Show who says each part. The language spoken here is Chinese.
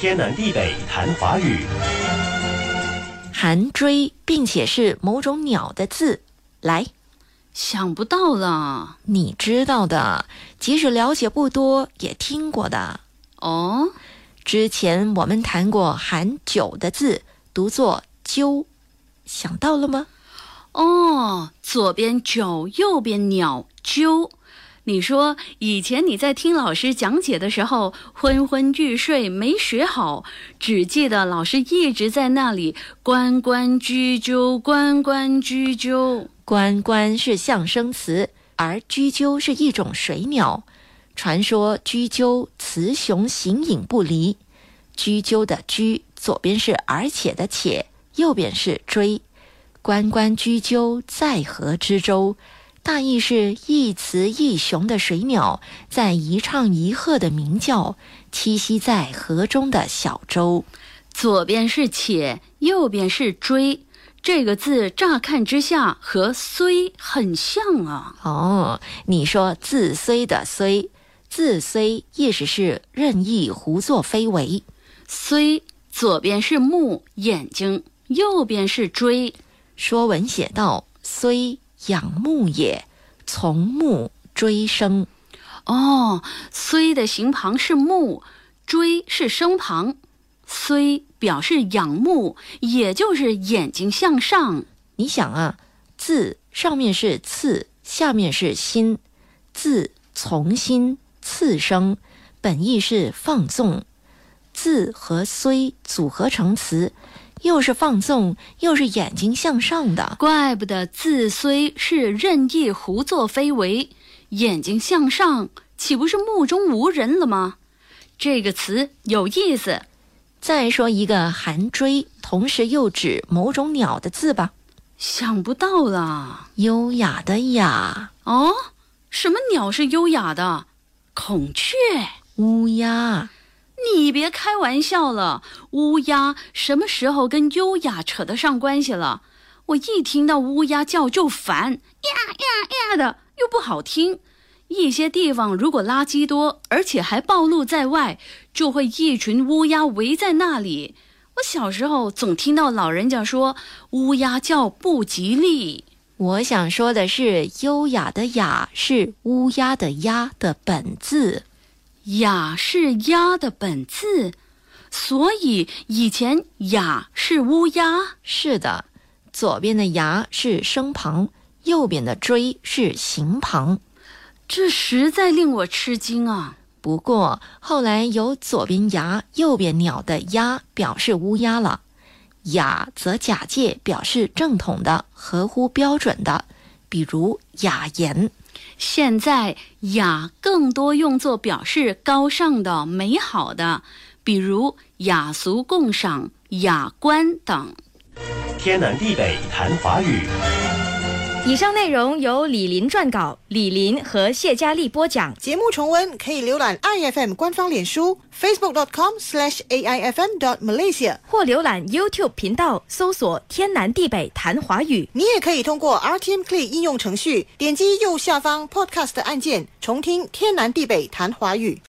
Speaker 1: 天南地北谈华语。
Speaker 2: 含追，并且是某种鸟的字，来，
Speaker 3: 想不到啦
Speaker 2: 你知道的，即使了解不多，也听过的。
Speaker 3: 哦。
Speaker 2: 之前我们谈过含九的字，读作鸠，想到了吗？
Speaker 3: 哦，左边九，右边鸟，鸠。你说以前你在听老师讲解的时候昏昏欲睡，没学好，只记得老师一直在那里“关关雎鸠，关关雎鸠”。
Speaker 2: 关关是象声词，而雎鸠是一种水鸟。传说雎鸠雌雄形影不离。雎鸠的雎左边是而且的且，右边是追。关关雎鸠，在河之洲。大意是一雌一雄的水鸟在一唱一和的鸣叫，栖息在河中的小舟。
Speaker 3: 左边是且，右边是追，这个字乍看之下和虽很像啊。
Speaker 2: 哦，你说字虽的虽，字虽意思是任意胡作非为。
Speaker 3: 虽左边是目眼睛，右边是追。
Speaker 2: 说文写道：虽。仰慕也，从目追声。
Speaker 3: 哦，虽的形旁是目，追是声旁，虽表示仰慕，也就是眼睛向上。
Speaker 2: 你想啊，字上面是次，下面是心，字从心次生，本意是放纵。字和虽组合成词。又是放纵，又是眼睛向上的，
Speaker 3: 怪不得字虽是任意胡作非为，眼睛向上，岂不是目中无人了吗？这个词有意思。
Speaker 2: 再说一个含锥，同时又指某种鸟的字吧。
Speaker 3: 想不到啦，
Speaker 2: 优雅的雅
Speaker 3: 哦，什么鸟是优雅的？孔雀、
Speaker 2: 乌鸦。
Speaker 3: 你别开玩笑了，乌鸦什么时候跟优雅扯得上关系了？我一听到乌鸦叫就烦，呀呀呀的，又不好听。一些地方如果垃圾多，而且还暴露在外，就会一群乌鸦围在那里。我小时候总听到老人家说乌鸦叫不吉利。
Speaker 2: 我想说的是，优雅的雅是乌鸦的鸦的本字。
Speaker 3: 雅是鸦的本字，所以以前雅是乌鸦。
Speaker 2: 是的，左边的牙是声旁，右边的锥是形旁，
Speaker 3: 这实在令我吃惊啊！
Speaker 2: 不过后来有左边牙、右边鸟的鸦表示乌鸦了，雅则假借表示正统的、合乎标准的，比如雅言。
Speaker 3: 现在雅更多用作表示高尚的、美好的，比如雅俗共赏、雅观等。
Speaker 1: 天南地北谈华语。
Speaker 4: 以上内容由李林撰稿，李林和谢佳丽播讲。
Speaker 5: 节目重温可以浏览 iFM 官方脸书 facebook.com/aifm.malaysia，
Speaker 4: 或浏览 YouTube 频道搜索“天南地北谈华语”。
Speaker 5: 你也可以通过 RTM Play 应用程序点击右下方 Podcast 按键，重听“天南地北谈华语”。